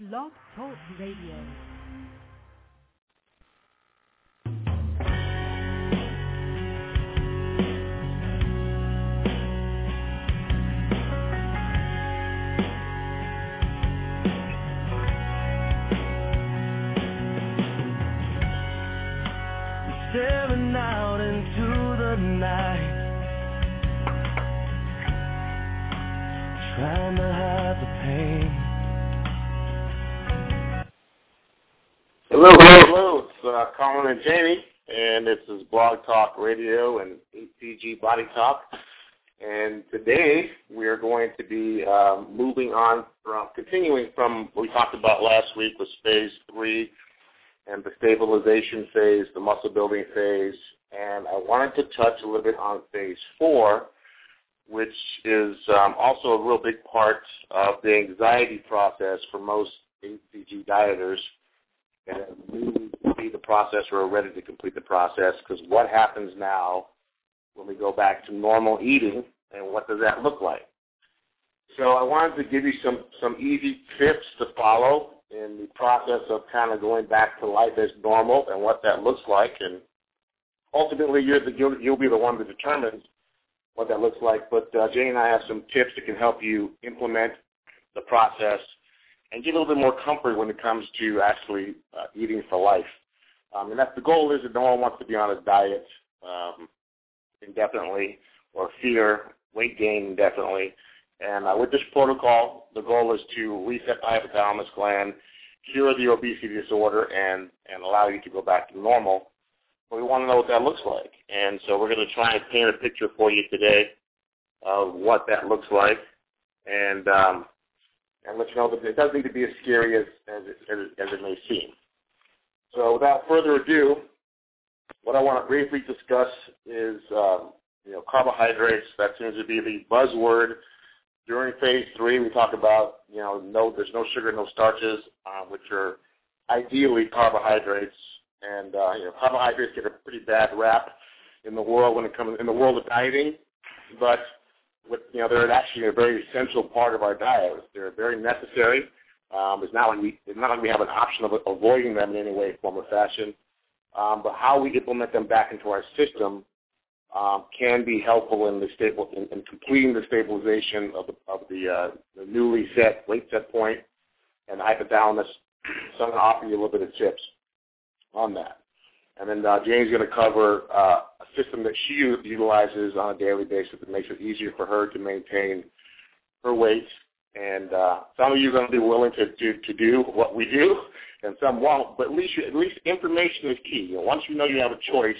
Blog Talk Radio. And Jamie, and this is Blog Talk Radio and HCG Body Talk. And today we are going to be um, moving on from, continuing from what we talked about last week was phase three and the stabilization phase, the muscle building phase. And I wanted to touch a little bit on phase four, which is um, also a real big part of the anxiety process for most HCG dieters and we process or are ready to complete the process because what happens now when we go back to normal eating and what does that look like? So I wanted to give you some, some easy tips to follow in the process of kind of going back to life as normal and what that looks like. And ultimately, you're the, you'll, you'll be the one that determines what that looks like. But uh, Jay and I have some tips that can help you implement the process and get a little bit more comfort when it comes to actually uh, eating for life. Um, and that's the goal is that no one wants to be on a diet um, indefinitely or fear weight gain indefinitely. And uh, with this protocol, the goal is to reset the hypothalamus gland, cure the obesity disorder, and, and allow you to go back to normal. But we want to know what that looks like. And so we're going to try and paint a picture for you today of what that looks like. And um, and let you know that it doesn't need to be as scary as, as, it, as, it, as it may seem. So without further ado, what I want to briefly discuss is um, you know carbohydrates. That seems to be the buzzword during phase three. We talk about you know no there's no sugar, no starches, uh, which are ideally carbohydrates. And uh, you know carbohydrates get a pretty bad rap in the world when it comes in the world of dieting, but with, you know, they're actually a very essential part of our diet. They're very necessary. Um, it's not like we it's not like we have an option of avoiding them in any way, form, or fashion. Um, but how we implement them back into our system um, can be helpful in the stable in, in completing the stabilization of the of the, uh, the newly set weight set point and the hypothalamus. So I'm going to offer you a little bit of tips on that. And then uh, Jane's going to cover uh, a system that she utilizes on a daily basis that makes it easier for her to maintain her weight. And uh, some of you are going to be willing to, to, to do what we do, and some won't. But at least you, at least information is key. You know, once you know you have a choice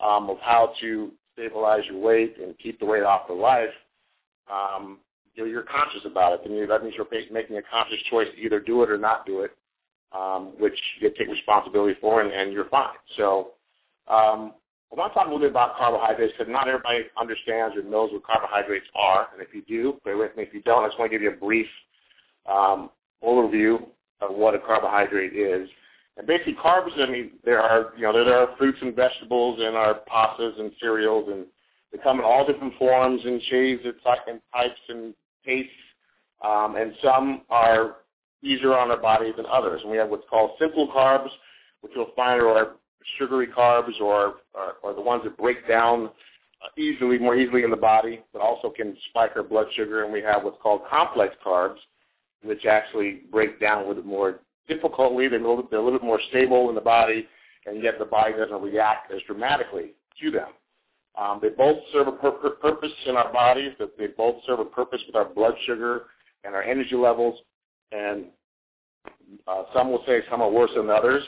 um, of how to stabilize your weight and keep the weight off for life, um, you know, you're conscious about it. And that means you're making a conscious choice to either do it or not do it um, which you take responsibility for, and, and you're fine. So um, I want to talk a little bit about carbohydrates because not everybody understands or knows what carbohydrates are. And if you do, bear with me. If you don't, I just want to give you a brief um, overview of what a carbohydrate is. And basically, carbs. I mean, there are you know there, are fruits and vegetables and our pastas and cereals, and they come in all different forms and shades and types and tastes. Um, and some are easier on our body than others. And we have what's called simple carbs, which you'll find are sugary carbs or, or, or the ones that break down uh, easily, more easily in the body, but also can spike our blood sugar. And we have what's called complex carbs, which actually break down a little bit more difficultly. They're a little, they're a little bit more stable in the body, and yet the body doesn't react as dramatically to them. Um, they both serve a pur- purpose in our bodies. That they both serve a purpose with our blood sugar and our energy levels and uh, some will say some are worse than others.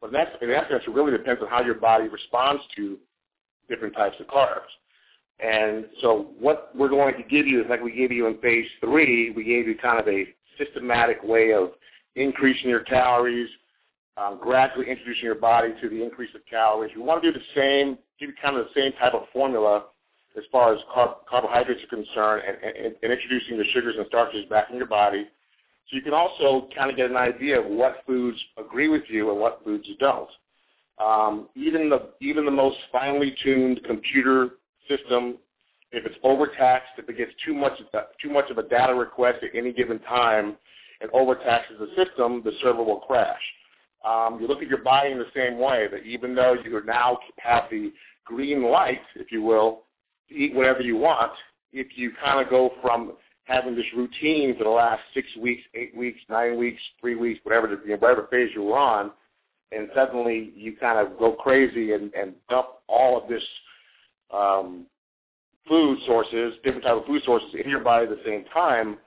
But in, that, essence, it really depends on how your body responds to different types of carbs. And so what we're going to give you is like we gave you in phase three, we gave you kind of a systematic way of increasing your calories, um, gradually introducing your body to the increase of calories. We want to do the same, give you kind of the same type of formula as far as carb- carbohydrates are concerned and, and, and introducing the sugars and starches back in your body so you can also kind of get an idea of what foods agree with you and what foods don't. Um, even the even the most finely tuned computer system, if it's overtaxed, if it gets too much too much of a data request at any given time, and overtaxes the system, the server will crash. Um, you look at your body in the same way, that even though you now have the green light, if you will, to eat whatever you want, if you kind of go from having this routine for the last six weeks, eight weeks, nine weeks, three weeks, whatever the, whatever phase you were on, and suddenly you kind of go crazy and, and dump all of this um, food sources, different type of food sources in your body at the same time,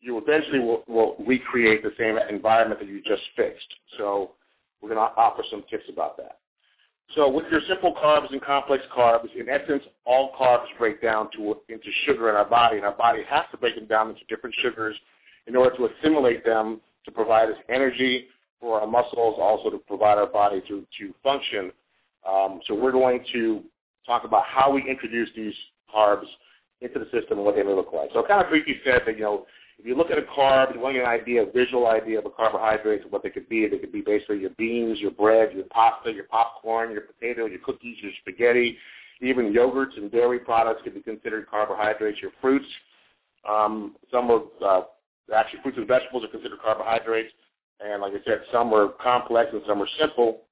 you eventually will, will recreate the same environment that you just fixed. So we're going to offer some tips about that. So with your simple carbs and complex carbs, in essence, all carbs break down to into sugar in our body, and our body has to break them down into different sugars in order to assimilate them to provide us energy for our muscles, also to provide our body to, to function. Um, so we're going to talk about how we introduce these carbs into the system and what they look like. So I kind of briefly said that, you know, if you look at a carb, you want an idea, a visual idea of a carbohydrate, of what they could be. They could be basically your beans, your bread, your pasta, your popcorn, your potato, your cookies, your spaghetti. Even yogurts and dairy products could be considered carbohydrates. Your fruits, um, some of uh, actually fruits and vegetables are considered carbohydrates. And like I said, some are complex and some are simple.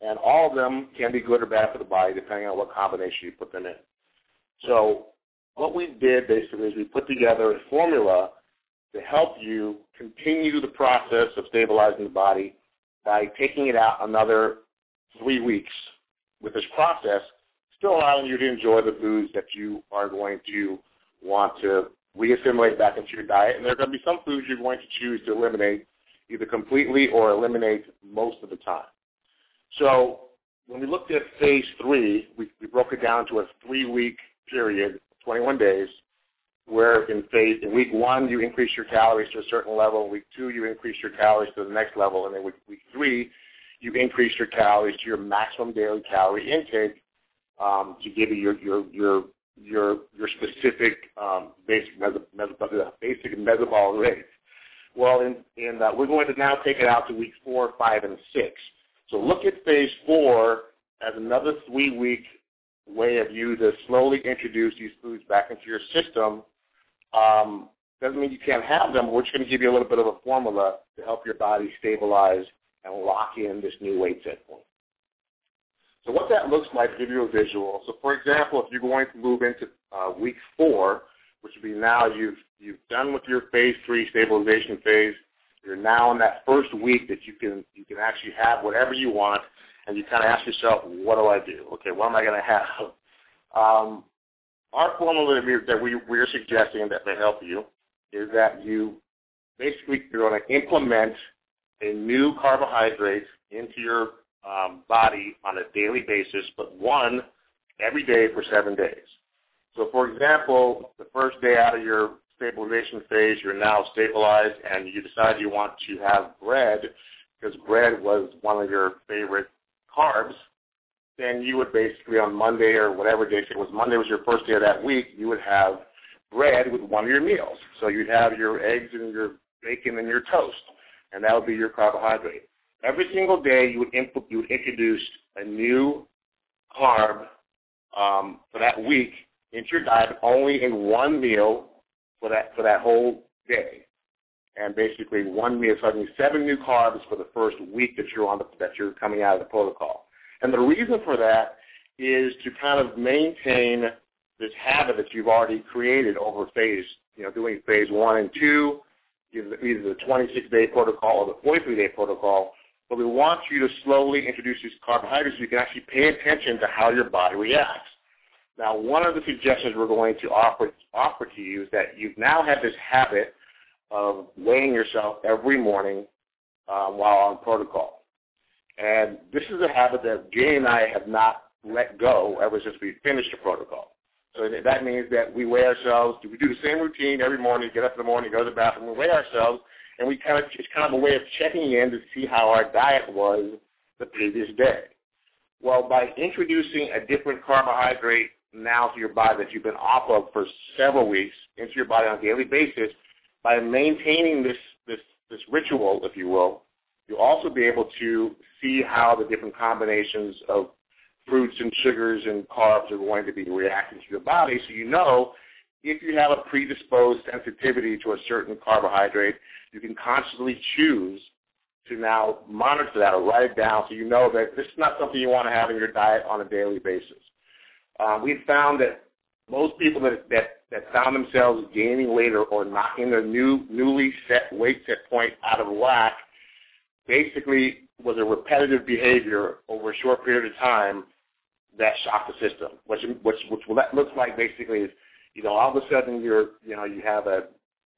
And all of them can be good or bad for the body depending on what combination you put them in. So what we did basically is we put together a formula to help you continue the process of stabilizing the body by taking it out another three weeks with this process, still allowing you to enjoy the foods that you are going to want to reassimilate back into your diet. And there are going to be some foods you're going to choose to eliminate either completely or eliminate most of the time. So when we looked at phase three, we, we broke it down to a three-week period, 21 days, where in phase in week one you increase your calories to a certain level, week two you increase your calories to the next level, and then week, week three you increase your calories to your maximum daily calorie intake um, to give you your your your your, your specific um, basic, meso, basic metabolic rate. Well, in, in uh, we're going to now take it out to week four, five, and six. So look at phase four as another three-week way of you to slowly introduce these foods back into your system. Um, doesn't mean you can't have them. We're just going to give you a little bit of a formula to help your body stabilize and lock in this new weight set point. So what that looks like, give you a visual. So for example, if you're going to move into uh, week four, which would be now you've you've done with your phase three stabilization phase, you're now in that first week that you can you can actually have whatever you want and you kind of ask yourself, what do I do? Okay, what am I going to have? Um, our formula that, we, that we, we're suggesting that may help you is that you basically you're going to implement a new carbohydrate into your um, body on a daily basis, but one every day for seven days. So, for example, the first day out of your stabilization phase, you're now stabilized, and you decide you want to have bread because bread was one of your favorite carbs, then you would basically on Monday or whatever day it was Monday was your first day of that week, you would have bread with one of your meals. So you'd have your eggs and your bacon and your toast, and that would be your carbohydrate. Every single day you would, input, you would introduce a new carb um, for that week into your diet, only in one meal for that for that whole day and basically one meal, I seven new carbs for the first week that you're on the, that you're coming out of the protocol. And the reason for that is to kind of maintain this habit that you've already created over phase, you know, doing phase one and two, either the 26-day protocol or the 43-day protocol. But we want you to slowly introduce these carbohydrates so you can actually pay attention to how your body reacts. Now, one of the suggestions we're going to offer offer to you is that you've now had this habit of weighing yourself every morning um, while on protocol. And this is a habit that Jay and I have not let go ever since we finished the protocol. So that means that we weigh ourselves. We do the same routine every morning. Get up in the morning, go to the bathroom, we weigh ourselves, and we kind of it's kind of a way of checking in to see how our diet was the previous day. Well, by introducing a different carbohydrate now to your body that you've been off of for several weeks into your body on a daily basis, by maintaining this, this, this ritual, if you will, you'll also be able to see how the different combinations of fruits and sugars and carbs are going to be reacting to your body so you know if you have a predisposed sensitivity to a certain carbohydrate, you can consciously choose to now monitor that or write it down so you know that this is not something you want to have in your diet on a daily basis. Uh, we've found that most people that, that, that found themselves gaining later or, knocking their new newly set weight set point out of whack basically was a repetitive behavior over a short period of time that shocked the system. Which, which, which what that looks like basically is, you know, all of a sudden you're, you know, you have a,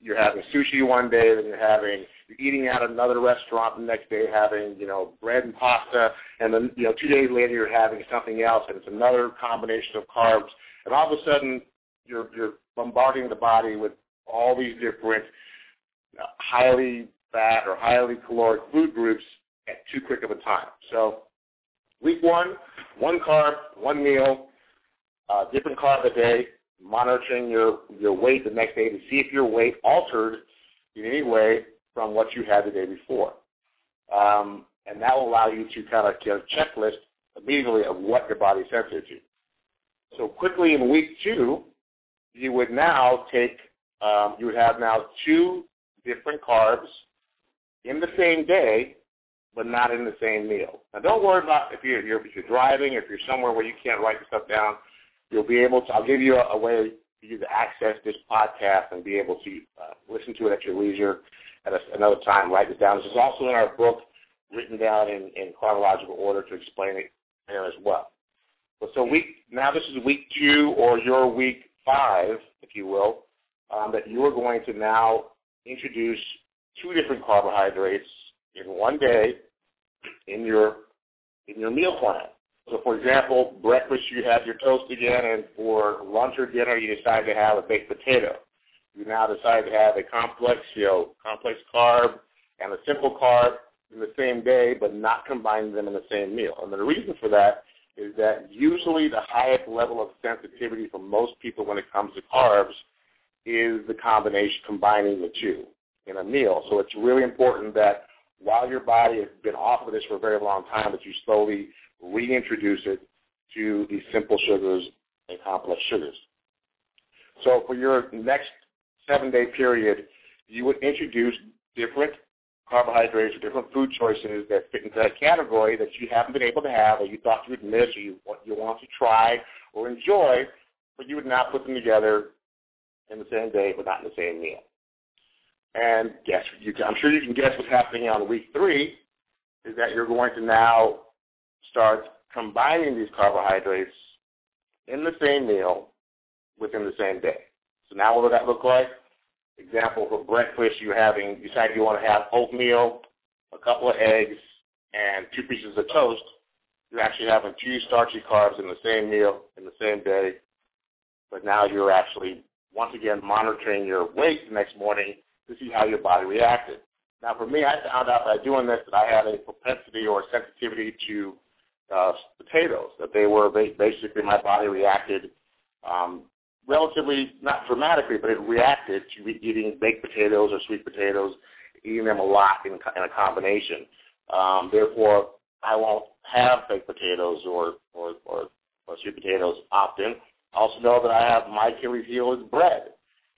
you're having sushi one day, then you're having, you're eating at another restaurant the next day, having, you know, bread and pasta, and then, you know, two days later you're having something else, and it's another combination of carbs, and all of a sudden you're, you're bombarding the body with all these different uh, highly fat or highly caloric food groups at too quick of a time. So week one, one carb, one meal, uh, different carb a day, monitoring your, your weight the next day to see if your weight altered in any way from what you had the day before. Um, and that will allow you to kind of get a checklist immediately of what your body is sensitive to. So quickly in week two, you would now take, um, you would have now two different carbs in the same day, but not in the same meal. Now, don't worry about if you're, if you're driving, or if you're somewhere where you can't write the stuff down. You'll be able to. I'll give you a, a way for you to access this podcast and be able to uh, listen to it at your leisure at a, another time. Write this down. This is also in our book, written down in, in chronological order to explain it there as well. But so week now, this is week two or your week five, if you will, um, that you are going to now introduce two different carbohydrates in one day in your in your meal plan. So, for example, breakfast you have your toast again, and for lunch or dinner you decide to have a baked potato. You now decide to have a complex, you know, complex carb and a simple carb in the same day, but not combining them in the same meal. And the reason for that is that usually the highest level of sensitivity for most people when it comes to carbs is the combination combining the two in a meal. So it's really important that while your body has been off of this for a very long time, that you slowly reintroduce it to these simple sugars and complex sugars. So for your next seven-day period, you would introduce different carbohydrates or different food choices that fit into that category that you haven't been able to have or you thought you would miss or you, you want to try or enjoy, but you would not put them together in the same day but not in the same meal. And guess you I'm sure you can guess what's happening on week three is that you're going to now start combining these carbohydrates in the same meal within the same day. So now what would that look like? Example, for breakfast, you're having, you decide you want to have oatmeal, a couple of eggs, and two pieces of toast. You're actually having two starchy carbs in the same meal in the same day, but now you're actually, once again, monitoring your weight the next morning to see how your body reacted. Now, for me, I found out by doing this that I had a propensity or sensitivity to uh, potatoes, that they were basically my body reacted um, relatively, not dramatically, but it reacted to eating baked potatoes or sweet potatoes, eating them a lot in, in a combination. Um, therefore, I won't have baked potatoes or, or, or, or sweet potatoes often. Also know that I have my Achilles heel is bread.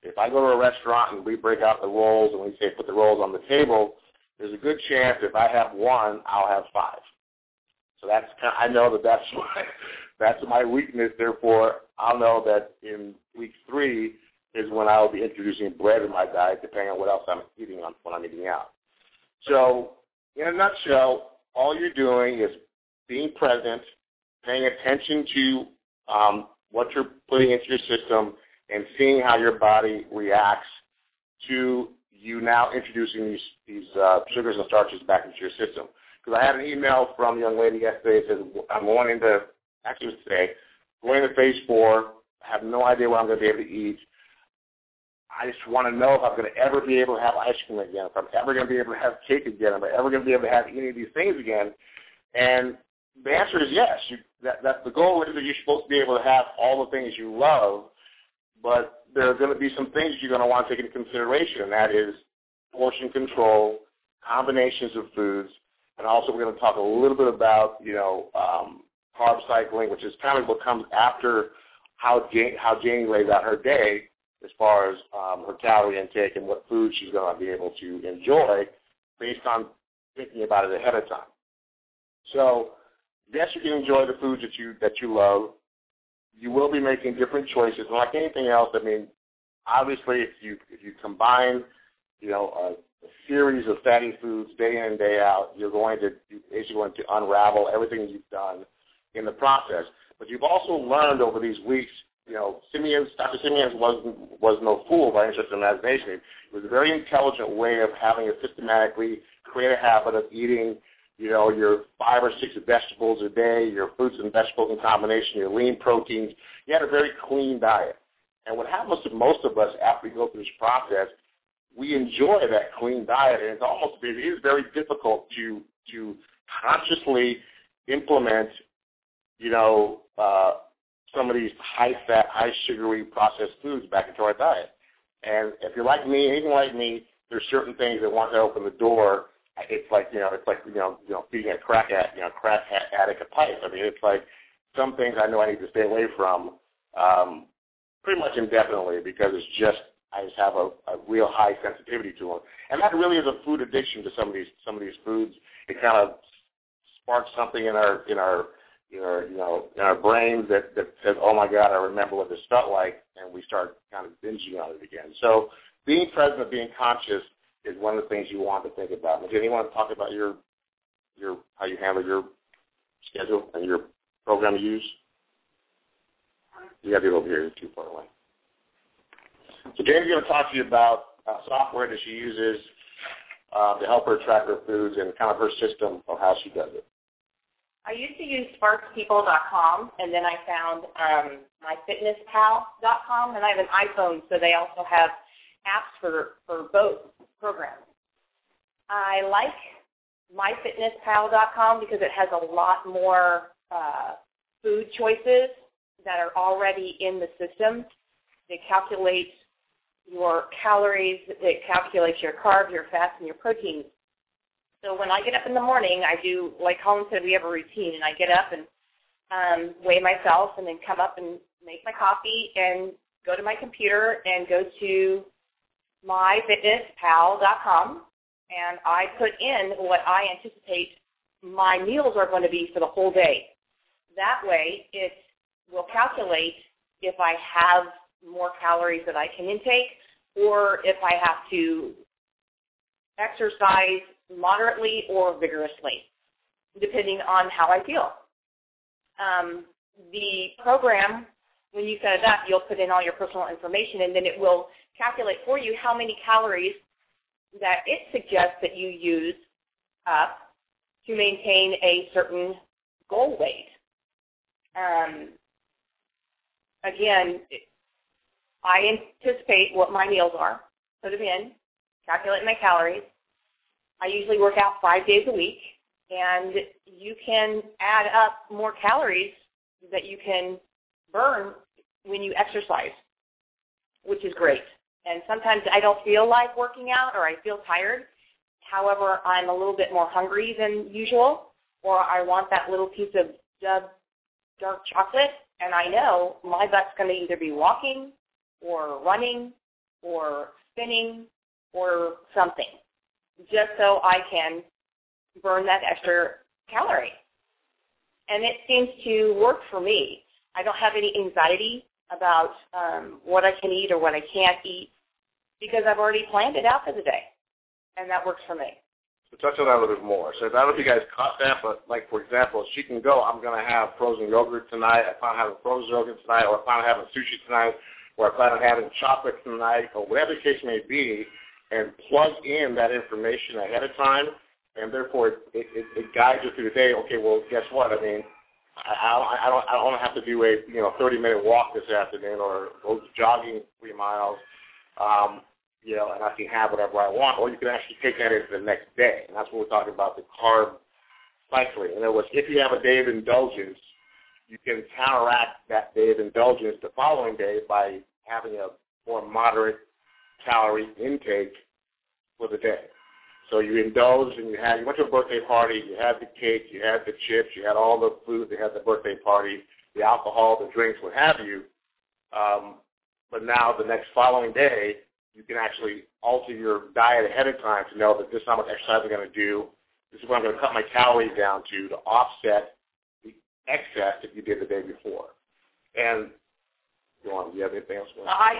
If I go to a restaurant and we break out the rolls and we say put the rolls on the table, there's a good chance if I have one, I'll have five. So that's kind of, I know that that's my that's my weakness. Therefore, I'll know that in week three is when I will be introducing bread in my diet, depending on what else I'm eating on when I'm eating out. So, in a nutshell, all you're doing is being present, paying attention to um, what you're putting into your system, and seeing how your body reacts to you now introducing these, these uh, sugars and starches back into your system. Because I had an email from a young lady yesterday that says, I'm going into, actually it was today, going into phase four, I have no idea what I'm going to be able to eat. I just want to know if I'm going to ever be able to have ice cream again, if I'm ever going to be able to have cake again, if I'm ever going to be able to have any of these things again. And the answer is yes. You, that, that the goal is that you're supposed to be able to have all the things you love, but there are going to be some things you're going to want to take into consideration, and that is portion control, combinations of foods, and also we're going to talk a little bit about, you know, um, carb cycling, which is kind of what comes after how Jane, how Janie lays out her day, as far as um, her calorie intake and what food she's going to be able to enjoy based on thinking about it ahead of time. So yes, you can enjoy the foods that you that you love. You will be making different choices, and like anything else, I mean, obviously, if you if you combine, you know, a, a series of fatty foods day in and day out, you're going to you're basically going to unravel everything you've done in the process. But you've also learned over these weeks you know, Simeons, Dr. Simeons wasn't was no fool by any stretch of imagination. It was a very intelligent way of having a systematically create a habit of eating, you know, your five or six vegetables a day, your fruits and vegetables in combination, your lean proteins. You had a very clean diet. And what happens to most of us after we go through this process, we enjoy that clean diet, and it's almost it is very difficult to to consciously implement, you know, uh, some of these high-fat, high-sugary processed foods back into our diet. And if you're like me, anything like me, there's certain things that once I open the door, it's like you know, it's like you know, you know, feeding a crack at you know, crack addict a pipe. I mean, it's like some things I know I need to stay away from, um, pretty much indefinitely because it's just I just have a, a real high sensitivity to them. And that really is a food addiction to some of these some of these foods. It kind of sparks something in our in our you know, you know, in our brains that, that says, oh my God, I remember what this felt like, and we start kind of binging on it again. So being present being conscious is one of the things you want to think about. Does anyone want to talk about your, your, how you handle your schedule and your program you use? You have it over here. Too far away. So Jane's going to talk to you about uh, software that she uses uh, to help her track her foods and kind of her system of how she does it. I used to use sparkpeople.com, and then I found um, myfitnesspal.com, and I have an iPhone, so they also have apps for, for both programs. I like myfitnesspal.com because it has a lot more uh, food choices that are already in the system. It calculates your calories, it calculates your carbs, your fats, and your proteins so when I get up in the morning, I do, like Colin said, we have a routine, and I get up and um, weigh myself and then come up and make my coffee and go to my computer and go to myfitnesspal.com and I put in what I anticipate my meals are going to be for the whole day. That way it will calculate if I have more calories that I can intake or if I have to exercise moderately or vigorously, depending on how I feel. Um, the program, when you set it up, you'll put in all your personal information, and then it will calculate for you how many calories that it suggests that you use up to maintain a certain goal weight. Um, again, I anticipate what my meals are, put them in, calculate my calories, I usually work out five days a week, and you can add up more calories that you can burn when you exercise, which is great. And sometimes I don't feel like working out or I feel tired. However, I'm a little bit more hungry than usual, or I want that little piece of dark chocolate, and I know my butt's going to either be walking or running or spinning or something just so I can burn that extra calorie. And it seems to work for me. I don't have any anxiety about um, what I can eat or what I can't eat because I've already planned it out for the day. And that works for me. So touch on that a little bit more. So I don't know if you guys caught that, but like for example, she can go, I'm going to have frozen yogurt tonight. I plan on having frozen yogurt tonight, or I plan on having sushi tonight, or I plan on having chocolate tonight, or whatever the case may be and plug in that information ahead of time, and therefore it, it, it guides you through the day. Okay, well, guess what? I mean, I, I don't I don't have to do a you know 30 minute walk this afternoon or go jogging three miles, um, you know, and I can have whatever I want. Or you can actually take that into the next day, and that's what we're talking about the carb cycling. In other words, if you have a day of indulgence, you can counteract that day of indulgence the following day by having a more moderate calorie intake for the day. So you indulged and you had you went to a birthday party, you had the cake, you had the chips, you had all the food, they had the birthday party, the alcohol, the drinks, what have you. Um, but now the next following day, you can actually alter your diet ahead of time to know that this is how much exercise I'm going to do. This is what I'm going to cut my calories down to to offset the excess that you did the day before. And go on. Do you have anything else? I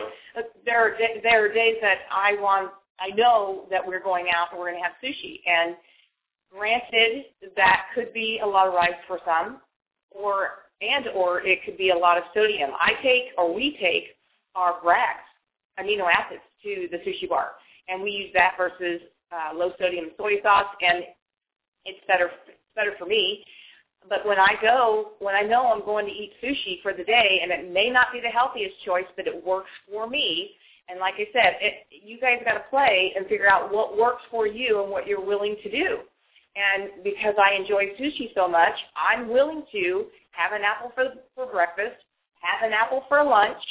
there are there are days that I want. I know that we're going out and we're going to have sushi, and granted, that could be a lot of rice for some, or and or it could be a lot of sodium. I take or we take our Braggs amino acids to the sushi bar, and we use that versus uh, low sodium soy sauce, and it's better it's better for me. But when I go, when I know I'm going to eat sushi for the day, and it may not be the healthiest choice, but it works for me. And like I said, it, you guys got to play and figure out what works for you and what you're willing to do. And because I enjoy sushi so much, I'm willing to have an apple for for breakfast, have an apple for lunch,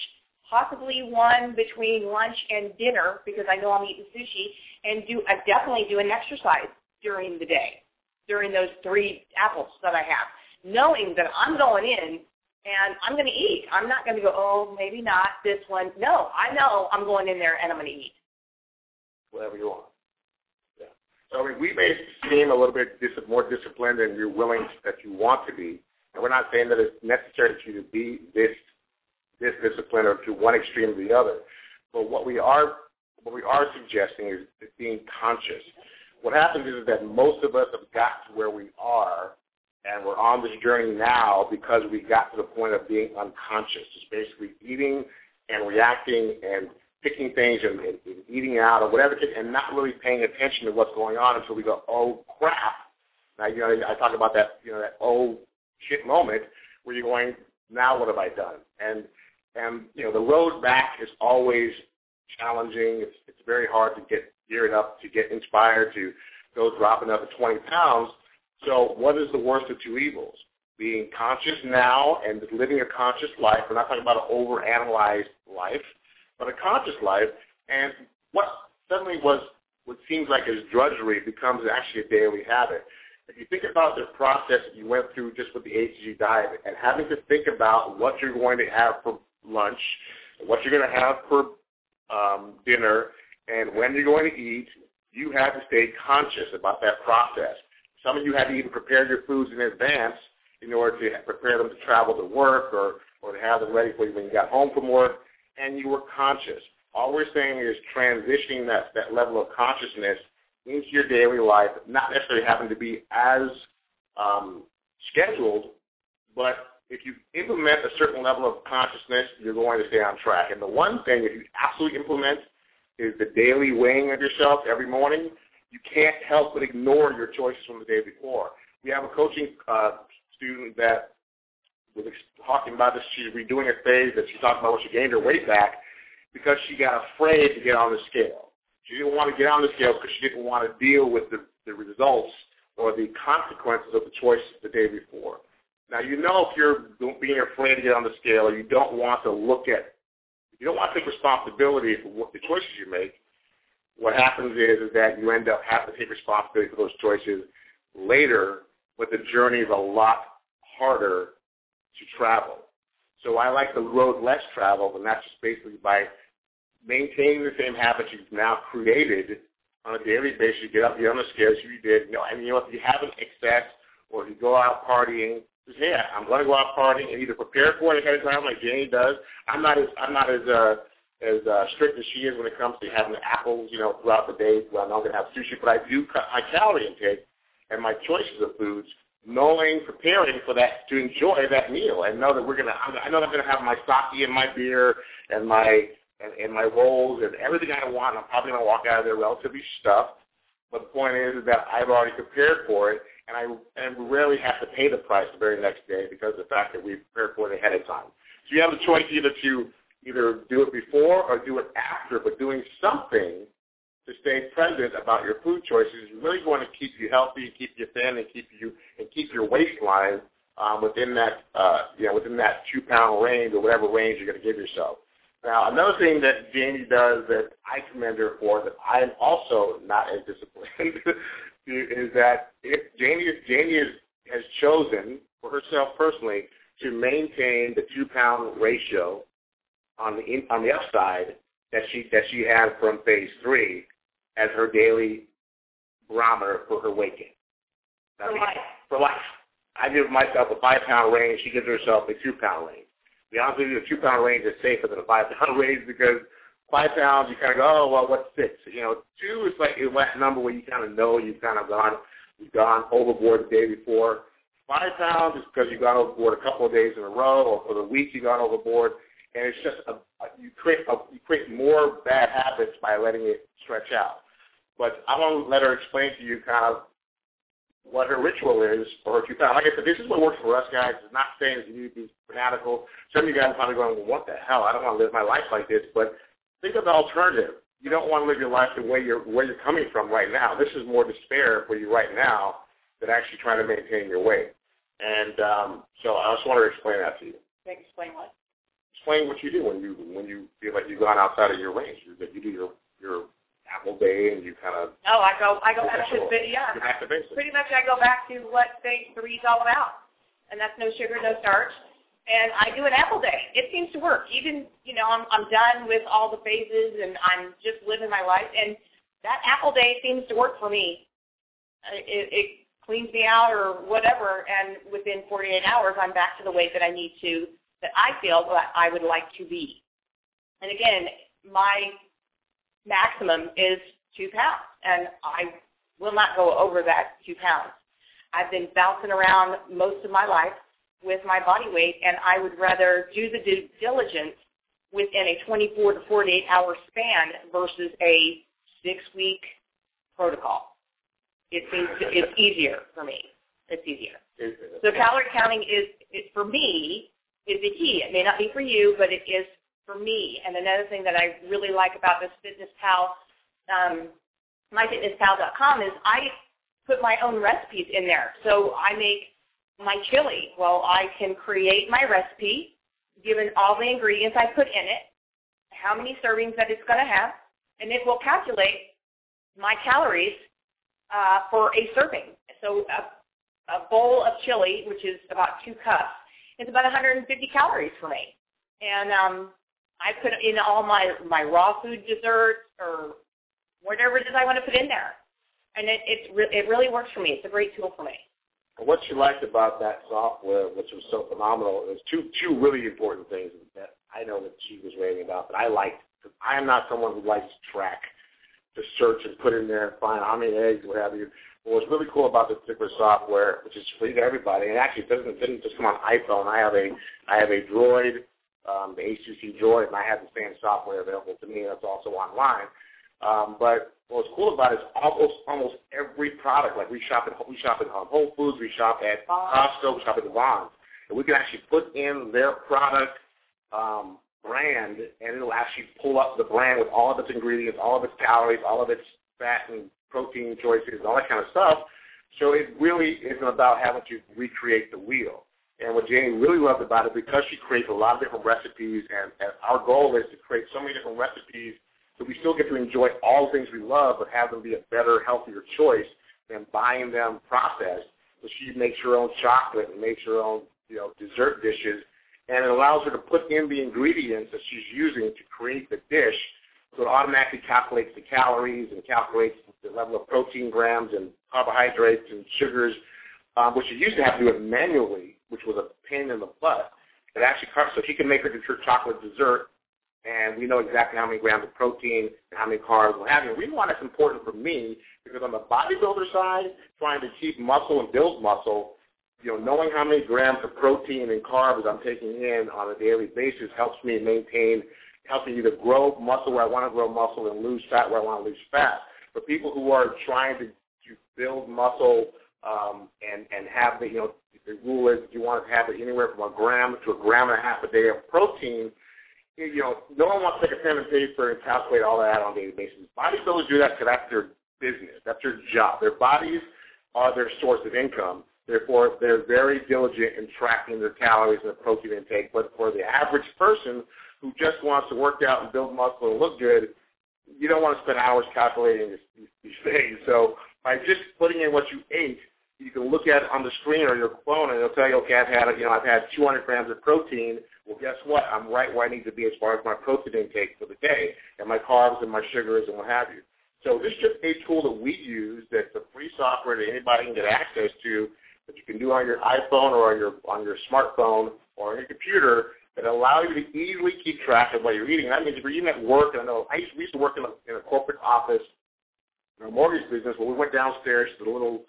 possibly one between lunch and dinner because I know I'm eating sushi, and do I definitely do an exercise during the day, during those three apples that I have, knowing that I'm going in and I'm going to eat. I'm not going to go, oh, maybe not this one. No, I know I'm going in there and I'm going to eat. Whatever you want. Yeah. So I mean, we may seem a little bit dis- more disciplined than you're willing that you want to be, and we're not saying that it's necessary for you to be this this disciplined or to one extreme or the other. But what we are what we are suggesting is, is being conscious. What happens is that most of us have got to where we are, and we're on this journey now because we got to the point of being unconscious. It's basically eating and reacting and picking things and, and, and eating out or whatever, and not really paying attention to what's going on until we go, oh crap. Now you know I talk about that you know that oh shit moment where you're going, now what have I done? And and you know the road back is always challenging. It's it's very hard to get geared up, to get inspired, to go drop another 20 pounds. So what is the worst of two evils? Being conscious now and living a conscious life. We're not talking about an overanalyzed life, but a conscious life. And what suddenly was what seems like is drudgery becomes actually a daily habit. If you think about the process you went through just with the HCG diet and having to think about what you're going to have for lunch, what you're going to have for um, dinner, and when you're going to eat, you have to stay conscious about that process. Some of you had to even prepare your foods in advance in order to prepare them to travel to work or, or to have them ready for you when you got home from work, and you were conscious. All we're saying is transitioning that, that level of consciousness into your daily life, not necessarily having to be as um, scheduled, but if you implement a certain level of consciousness, you're going to stay on track. And the one thing that you absolutely implement is the daily weighing of yourself every morning. You can't help but ignore your choices from the day before. We have a coaching uh, student that was talking about this. She's redoing a phase that she talked about when she gained her weight back because she got afraid to get on the scale. She didn't want to get on the scale because she didn't want to deal with the, the results or the consequences of the choices the day before. Now you know if you're being afraid to get on the scale or you don't want to look at, you don't want to take responsibility for what the choices you make, what happens is, is that you end up having to take responsibility for those choices later, but the journey is a lot harder to travel. So I like the road less traveled, and that's just basically by maintaining the same habits you've now created on a daily basis. You get up, get on the scales, you did. You know, and you know if you have an excess or if you go out partying, just hey, I'm going to go out partying and either prepare for it ahead of time like Janie does. I'm not as I'm not as uh, as uh, strict as she is when it comes to having apples, you know, throughout the day. Well, I'm not going to have sushi, but I do cut my calorie intake and my choices of foods, knowing, preparing for that to enjoy that meal, and know that we're gonna. I know I'm going to have my sake and my beer and my and, and my rolls and everything I want. I'm probably going to walk out of there relatively stuffed. But the point is, is that I've already prepared for it, and I and rarely have to pay the price the very next day because of the fact that we prepared for it ahead of time. So you have the choice either to either do it before or do it after, but doing something to stay present about your food choices is really going to keep you healthy, keep you thin, and keep you and keep your waistline um, within that uh, you know within that two pound range or whatever range you're going to give yourself. Now, another thing that Janie does that I commend her for that I am also not as disciplined is that if Janie, Janie is, has chosen for herself personally to maintain the two-pound ratio on the in, on the upside that she that she had from phase three as her daily barometer for her weight gain. For life. For life. I give myself a five pound range. She gives herself a two pound range. To be honest with you, the two pound range is safer than a five pound range because five pounds you kind of go, oh well, what's six? You know, two is like a wet number where you kind of know you've kind of gone you've gone overboard the day before. Five pounds is because you've gone overboard a couple of days in a row, or for the week you've gone overboard, and it's just a, a, you create a, you create more bad habits by letting it stretch out. But I want to let her explain to you kind of what her ritual is for her two pounds. Like I said, this is what works for us guys. It's not saying that you need to be fanatical. Some of you guys are probably going, well, what the hell? I don't want to live my life like this. But think of the alternative. You don't want to live your life the way you're where you're coming from right now. This is more despair for you right now than actually trying to maintain your weight. And um, so I just want to explain that to you. Explain what? Explain what you do when you when you feel like you've gone outside of your range. That you do your your apple day and you kind of. Oh, I go I go back to yeah. You to basics. Pretty much, I go back to what phase three is all about, and that's no sugar, no starch. And I do an apple day. It seems to work. Even you know, I'm I'm done with all the phases, and I'm just living my life. And that apple day seems to work for me. Uh, it, it cleans me out or whatever, and within 48 hours, I'm back to the weight that I need to, that I feel that I would like to be. And again, my maximum is two pounds, and I will not go over that two pounds. I've been bouncing around most of my life with my body weight, and I would rather do the due diligence within a 24 to 48 hour span versus a six-week protocol. It seems it's easier for me. It's easier. So calorie counting is, is for me is the key. It may not be for you, but it is for me. And another thing that I really like about this Fitness Pal, um, myfitnesspal.com is I put my own recipes in there. So I make my chili. Well, I can create my recipe given all the ingredients I put in it, how many servings that it's going to have, and it will calculate my calories uh, for a serving. So a, a bowl of chili, which is about two cups, is about 150 calories for me. And um, I put in all my my raw food desserts or whatever it is I want to put in there, and it it, re- it really works for me. It's a great tool for me. What she liked about that software, which was so phenomenal, is two two really important things that I know that she was raving about. But I liked. I am not someone who likes to track to search and put in there and find how many eggs, what have you. But what's really cool about this particular software, which is free to everybody, and actually it doesn't didn't just come on iPhone. I have a I have a Droid, um, the HTC Droid, and I have the same software available to me. That's also online. Um, but what's cool about it is almost almost every product. Like we shop at we shop at Whole Foods, we shop at Costco, we shop at Vons, and we can actually put in their product um, brand, and it'll actually pull up the brand with all of its ingredients, all of its calories, all of its fat and protein choices, all that kind of stuff. So it really isn't about having to recreate the wheel. And what Janie really loved about it, because she creates a lot of different recipes, and, and our goal is to create so many different recipes so we still get to enjoy all the things we love, but have them be a better, healthier choice than buying them processed. So she makes her own chocolate and makes her own, you know, dessert dishes and it allows her to put in the ingredients that she's using to create the dish. So it automatically calculates the calories and calculates the level of protein grams and carbohydrates and sugars, um, which she used to have to do it manually, which was a pain in the butt. It actually so she can make her chocolate dessert, and we know exactly how many grams of protein and how many carbs we're having. The reason why that's important for me because on the bodybuilder side, trying to keep muscle and build muscle, you know, knowing how many grams of protein and carbs I'm taking in on a daily basis helps me maintain, helps me either grow muscle where I want to grow muscle and lose fat where I want to lose fat. For people who are trying to, to build muscle um, and and have the you know the rule is you want to have it anywhere from a gram to a gram and a half a day of protein. You know, no one wants to take a pen and paper and calculate all that on a daily basis. Bodybuilders do that because that's their business, that's their job. Their bodies are their source of income Therefore, they're very diligent in tracking their calories and their protein intake. But for the average person who just wants to work out and build muscle and look good, you don't want to spend hours calculating these, things. So by just putting in what you ate, you can look at it on the screen or your phone, and it'll tell you, okay, I've had, you know, I've had 200 grams of protein. Well, guess what? I'm right where I need to be as far as my protein intake for the day and my carbs and my sugars and what have you. So this is just a tool that we use that's a free software that anybody can get access to that you can do on your iPhone or on your on your smartphone or on your computer that allow you to easily keep track of what you're eating. That means if you're eating at work, and I know I used, we used to work in a, in a corporate office in a mortgage business where we went downstairs to the little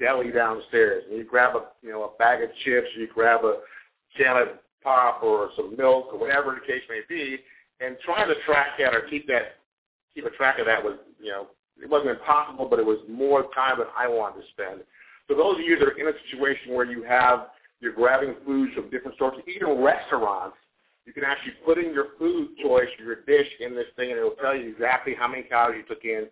deli downstairs, and you grab a you know a bag of chips, or you grab a can of pop or some milk or whatever the case may be, and trying to track that or keep that keep a track of that was you know it wasn't impossible, but it was more time than I wanted to spend. So those of you that are in a situation where you have you're grabbing foods from different sources, even restaurants, you can actually put in your food choice, your dish in this thing, and it will tell you exactly how many calories you took in.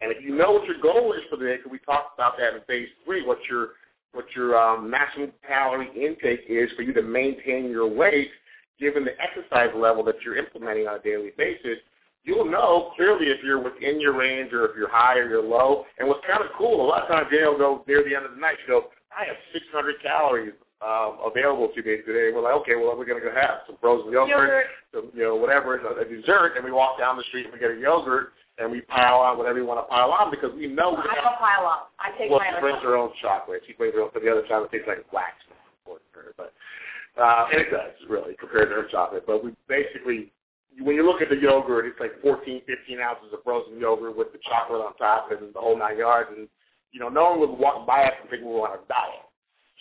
And if you know what your goal is for the day, because we talked about that in phase three, what your what your um, maximum calorie intake is for you to maintain your weight, given the exercise level that you're implementing on a daily basis, you'll know clearly if you're within your range or if you're high or you're low. And what's kind of cool, a lot of times Jay will go near the end of the night, she'll go, I have 600 calories um, available to me today. We're like, okay, well, we're going to go have some frozen yogurt, Yogurt. some, you know, whatever, a, a dessert, and we walk down the street and we get a yogurt, and we pile on whatever you want to pile on because we know we I have don't pile up. I take well, my she own. brings her own chocolate. She brings her own, but the other time it tastes like wax. for her, But uh, and it does really compared to her chocolate. But we basically, when you look at the yogurt, it's like 14, 15 ounces of frozen yogurt with the chocolate on top and the whole nine yards. And you know, no one would walk by us and think we were on a diet.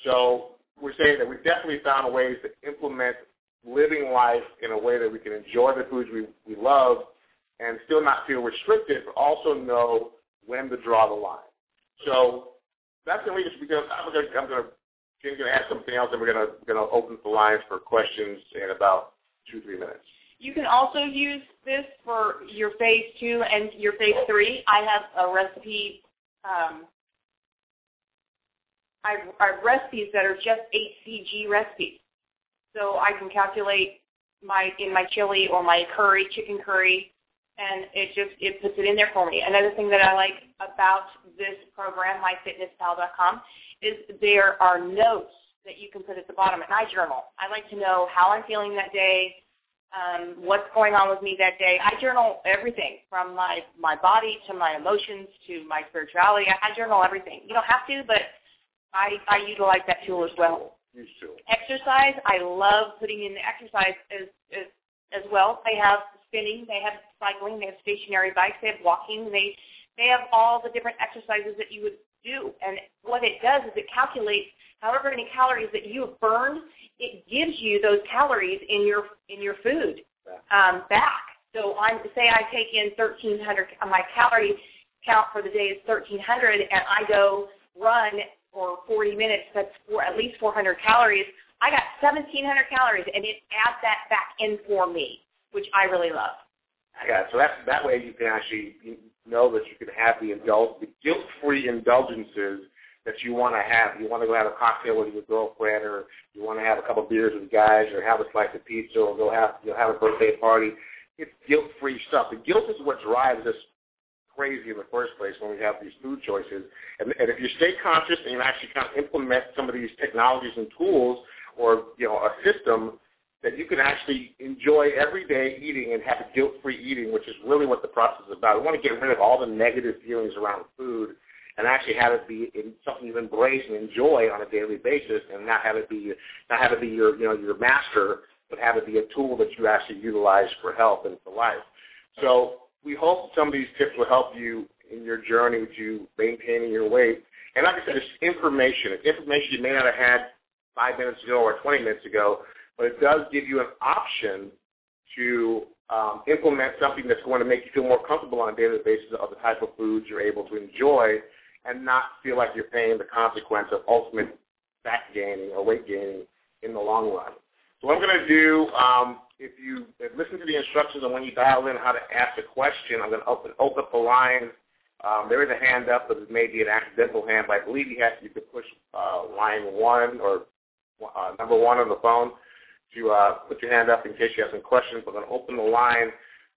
So we're saying that we've definitely found ways to implement living life in a way that we can enjoy the foods we, we love and still not feel restricted, but also know when to draw the line. So that's going to lead us because I'm going to, I'm going to, Jen's going to add something else, and we're going to, going to open the lines for questions in about two, three minutes. You can also use this for your phase two and your phase three. I have a recipe. Um, I, I have recipes that are just HCG recipes, so I can calculate my in my chili or my curry, chicken curry, and it just it puts it in there for me. Another thing that I like about this program, myfitnesspal.com, is there are notes that you can put at the bottom, and I journal. I like to know how I'm feeling that day, um, what's going on with me that day. I journal everything from my my body to my emotions to my spirituality. I journal everything. You don't have to, but I I utilize that tool as well. Used to. Exercise, I love putting in the exercise as as as well. They have spinning, they have cycling, they have stationary bikes, they have walking, they they have all the different exercises that you would do. And what it does is it calculates however many calories that you have burned, it gives you those calories in your in your food um, back. So I'm say I take in 1,300. My calorie count for the day is 1,300, and I go run for 40 minutes. That's for at least 400 calories. I got 1,700 calories, and it adds that back in for me, which I really love. Yeah, so that's, that way you can actually know that you can have the indulge, the guilt-free indulgences that you want to have. You want to go have a cocktail with your girlfriend, or you want to have a couple beers with guys, or have a slice of pizza, or go have you know, have a birthday party. It's guilt-free stuff. The guilt is what drives us crazy in the first place when we have these food choices. And, and if you stay conscious and you actually kind of implement some of these technologies and tools, or you know, a system that you can actually enjoy every day eating and have guilt-free eating, which is really what the process is about. We want to get rid of all the negative feelings around food and actually have it be in something you embrace and enjoy on a daily basis, and not have it be not have it be your you know your master, but have it be a tool that you actually utilize for health and for life. So we hope some of these tips will help you in your journey to maintaining your weight. And like I said, it's information. It's information you may not have had five minutes ago or 20 minutes ago, but it does give you an option to um, implement something that's going to make you feel more comfortable on a daily basis of the type of foods you're able to enjoy and not feel like you're paying the consequence of ultimate fat gaining or weight gaining in the long run. So what I'm going to do, um, if you listen to the instructions on when you dial in how to ask a question, I'm going to open, open up the line. Um, there is a hand up, but it may be an accidental hand, but I believe you, have, you could push uh, line one or uh, number one on the phone to uh, put your hand up in case you have some questions. We're going to open the line.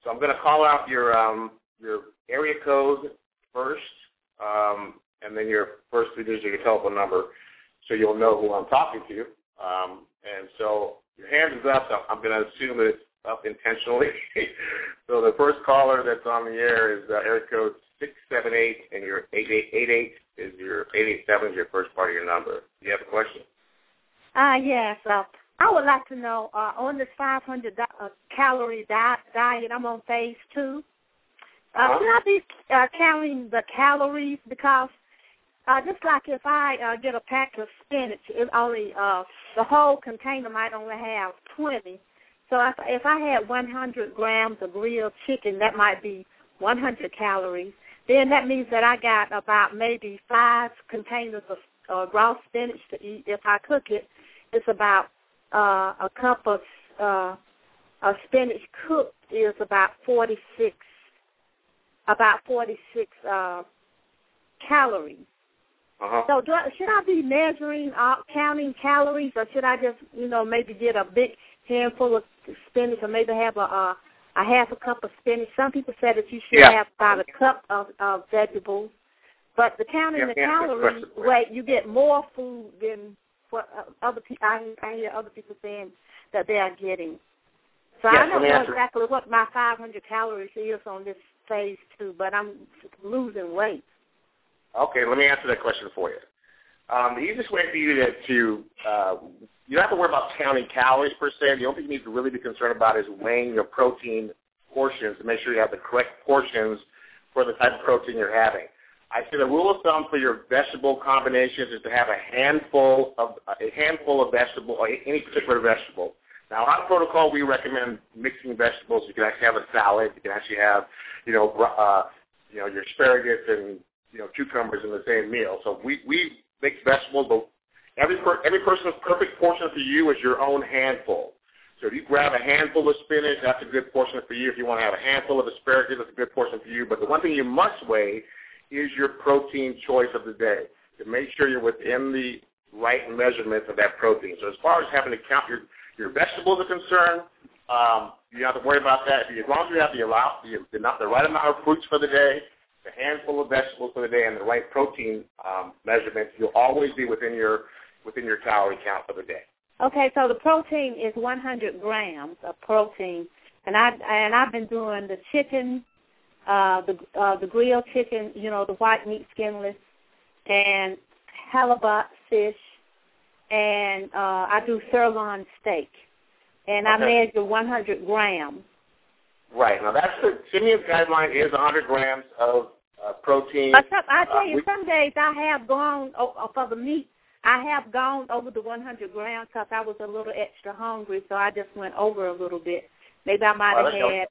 So I'm going to call out your um, your area code first, um, and then your first three digits of your telephone number, so you'll know who I'm talking to. Um, and so your hand is up. I'm going to assume that it's up intentionally. so the first caller that's on the air is uh, area code 678, and your 8888 is your 887 is your first part of your number. Do you have a question? Uh, yes. Uh, I would like to know, uh, on this 500 di- uh, calorie di- diet, I'm on phase two. Uh, Uh-huh. Should I be uh, counting the calories? Because uh, just like if I uh, get a pack of spinach, it only uh, the whole container might only have 20. So if, if I had 100 grams of grilled chicken, that might be 100 calories. Then that means that I got about maybe five containers of uh, raw spinach to eat. If I cook it, it's about uh, a cup of uh, of spinach cooked is about 46 about 46 uh, calories. Uh-huh. So do I, should I be measuring, uh, counting calories, or should I just, you know, maybe get a big handful of spinach, or maybe have a a, a half a cup of spinach? Some people say that you should Yeah. have about a cup of, of vegetables, but the counting Yeah, the calories, question for you. wait, you get more food than what uh, other people. I, I hear other people saying that they are getting. So Yes, I don't know exactly what my 500 calories is on this phase two, but I'm losing weight. Okay, let me answer that question for you. Um, the easiest way for you to, to uh, you don't have to worry about counting calories per se. The only thing you need to really be concerned about is weighing your protein portions to make sure you have the correct portions for the type of protein you're having. I say the rule of thumb for your vegetable combinations is to have a handful of a handful of vegetable or any particular vegetable. Now, on protocol, we recommend mixing vegetables. You can actually have a salad. You can actually have, you know, uh, you know, your asparagus and you know cucumbers in the same meal. So we we mix vegetables, but every per, every person's perfect portion for you is your own handful. So if you grab a handful of spinach, that's a good portion for you. If you want to have a handful of asparagus, that's a good portion for you. But the one thing you must weigh is your protein choice of the day to make sure you're within the right measurements of that protein. So as far as having to count your your vegetables are concerned, um, you don't have to worry about that. As long as you have the, allow, the, the, the right amount of fruits for the day, the handful of vegetables for the day, and the right protein um, measurements, you'll always be within your within your calorie count for the day. Okay, so the protein is 100 grams of protein, and I and I've been doing the chicken, uh, the uh, the grilled chicken, you know, the white meat skinless, and halibut fish, and uh, I do sirloin steak, and I measure 100 grams. Right. Now that's the Simeons guideline is 100 grams of uh, protein. But some, I tell Uh, you, we- some days I have gone oh, for the meat. I have gone over the 100 grams because I was a little extra hungry, so I just went over a little bit. Maybe I might Well, have had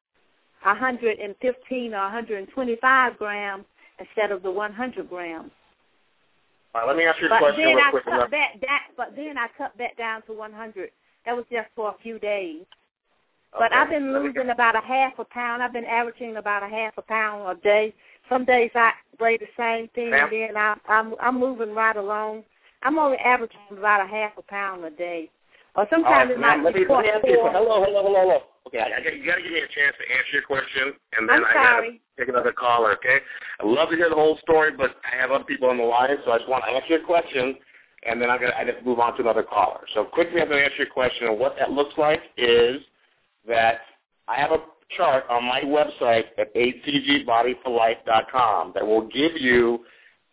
115 or 125 grams instead of the 100 grams. All right, let me ask you a But question then real I quick. cut that, that, but then I cut that down to 100. That was just for a few days. But Okay, I've been losing about a half a pound. I've been averaging about a half a pound a day. Some days I weigh the same thing, Ma'am? and then I, I'm I'm moving right along. I'm only averaging about a half a pound a day, or All right, sometimes it might be let me ask you a four. question. Hello, hello, hello, hello. Okay, I, I, got- you got to give me a chance to answer your question, and then I'm I got to take another caller. Okay, I love to hear the whole story, but I have other people on the line, so I just want to answer your question, and then I'm gonna I just move on to another caller. So quickly, I'm to answer your question. And what that looks like is that I have a chart on my website at hcgbodyforlife.com that will give you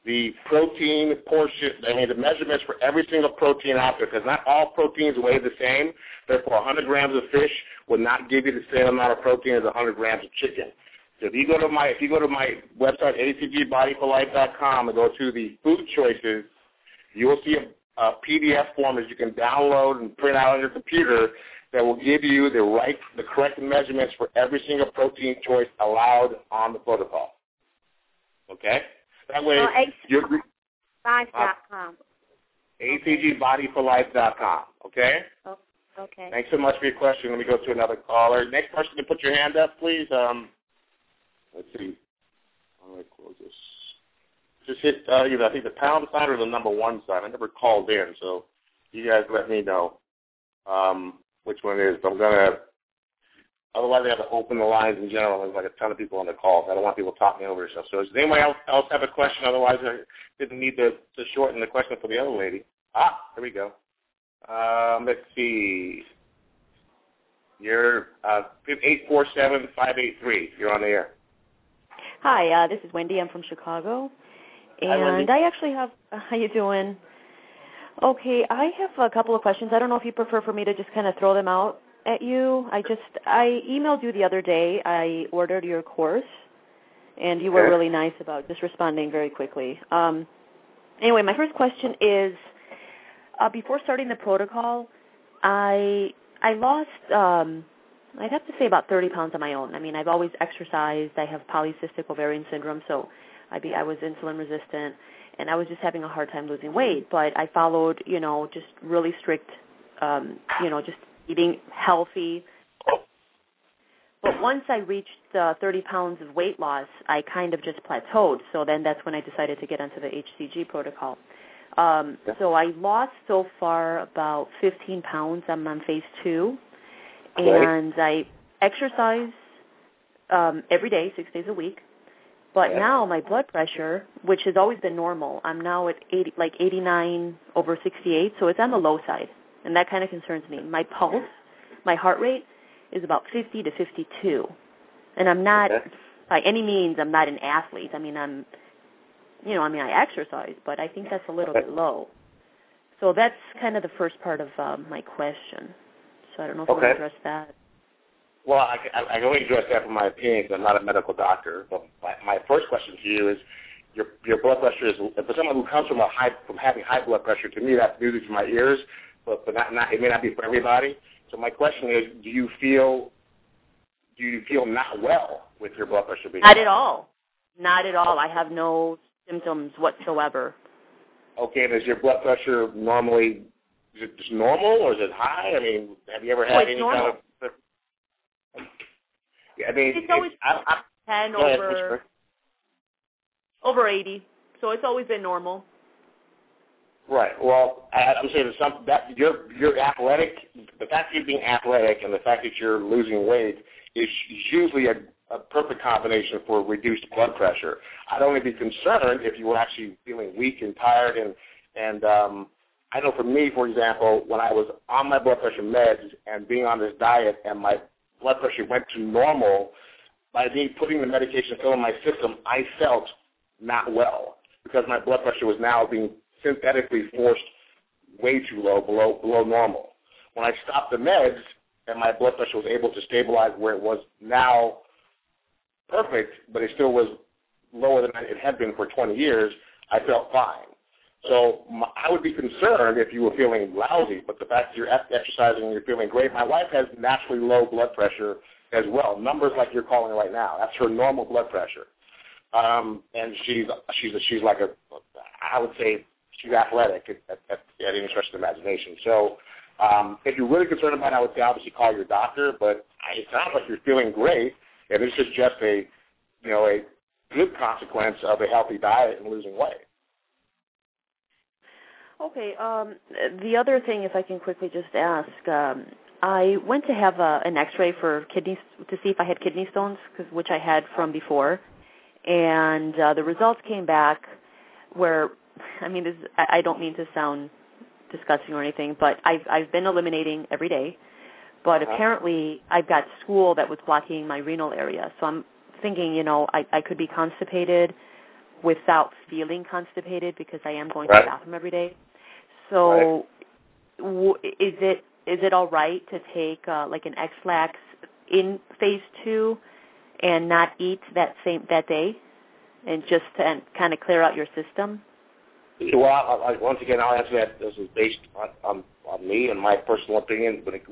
the protein portion, I mean the measurements for every single protein out there, because not all proteins weigh the same. Therefore, 100 grams of fish will not give you the same amount of protein as 100 grams of chicken. So if you go to my if you go to my website hcgbodyforlife.com and go to the food choices, you will see a, a PDF form that you can download and print out on your computer that will give you the right, the correct measurements for every single protein choice allowed on the protocol. Okay? That way, Well, you're H5.com. hcgbodyforlife.com. Okay? Oh, okay. Thanks so much for your question. Let me go to another caller. Next person to put your hand up, please. Um, let's see. How do I close this? Just hit uh, either I think the pound sign or the number one sign. I never called in, so you guys let me know um, which one it is. I'm gonna. Otherwise, I have to open the lines in general. There's like a ton of people on the call. I don't want people talking over yourself. So does anyone else, else have a question? Otherwise, I didn't need to, to shorten the question for the other lady. Ah, there we go. Um, let's see. You're uh, 847-583. You're on the air. Hi, uh, this is Wendy. I'm from Chicago. And Hi, I actually have, how you doing? Okay, I have a couple of questions. I don't know if you prefer for me to just kind of throw them out at you. I just, I emailed you the other day. I ordered your course, and you were really nice about just responding very quickly. Um, anyway, my first question is, uh, before starting the protocol, I I lost um, I'd have to say about 30 pounds on my own. I mean, I've always exercised. I have polycystic ovarian syndrome, so I be I was insulin resistant, and I was just having a hard time losing weight. But I followed, you know, just really strict, um, you know, just eating healthy. But once I reached uh, 30 pounds of weight loss, I kind of just plateaued. So then that's when I decided to get onto the HCG protocol. Um, Yeah. so I lost so far about 15 pounds. I'm on phase two, and I exercise um, every day, six days a week. But Yeah. now my blood pressure, which has always been normal, I'm now at 80, like 89 over 68, so it's on the low side, and that kind of concerns me. My pulse, my heart rate, is about 50 to 52, and I'm not Okay. by any means I'm not an athlete. I mean I'm, you know, I mean I exercise, but I think that's a little Okay. bit low. So that's kind of the first part of um, my question. So I don't know if you Okay. want to address that. Well, I, I, I can only address that from my opinion 'cause I'm not a medical doctor. But my, my first question to you is, your your blood pressure is for someone who comes from a high from having high blood pressure. To me, that's music to my ears, but but not not it may not be for everybody. So my question is, do you feel do you feel not well with your blood pressure being Not high? at all. Not at all. I have no symptoms whatsoever. Okay, and is your blood pressure normally is it just normal or is it high? I mean, have you ever Oh, had it's any normal. kind of I mean, It's always I, I, Ten ahead, over over eighty. So it's always been normal. Right. Well, I, I'm saying that some that you're you're athletic. The fact that you're being athletic and the fact that you're losing weight is usually a, a perfect combination for reduced blood pressure. I'd only be concerned if you were actually feeling weak and tired and and um, I know for me, for example, when I was on my blood pressure meds and being on this diet and my blood pressure went to normal, by me putting the medication still in my system, I felt not well because my blood pressure was now being synthetically forced way too low, below below normal. When I stopped the meds and my blood pressure was able to stabilize where it was now perfect, but it still was lower than it had been for 20 years, I felt fine. So my, I would be concerned if you were feeling lousy, but the fact that you're exercising and you're feeling great, my wife has naturally low blood pressure as well, numbers like you're calling right now. That's her normal blood pressure. Um, and she's she's she's like a I would say she's athletic at, at, at, at any stretch of the imagination. So um, if you're really concerned about it, I would say obviously call your doctor. But it sounds like you're feeling great, and this is just a you know a good consequence of a healthy diet and losing weight. Okay. Um, the other thing, if I can quickly just ask, um, I went to have a, an X-ray for kidneys to see if I had kidney stones, 'cause- which I had from before, and uh, the results came back where, I mean, this, I, I don't mean to sound disgusting or anything, but I've I've been eliminating every day, but Uh-huh. apparently I've got stool that was blocking my renal area, so I'm thinking, you know, I I could be constipated without feeling constipated because I am going to the bathroom every day. So, w- is it is it all right to take uh, like an Ex-Lax in phase two and not eat that same that day, and just to kind of clear out your system? Well, I, I, once again, I'll answer that. This is based on, on, on me and my personal opinion. But it,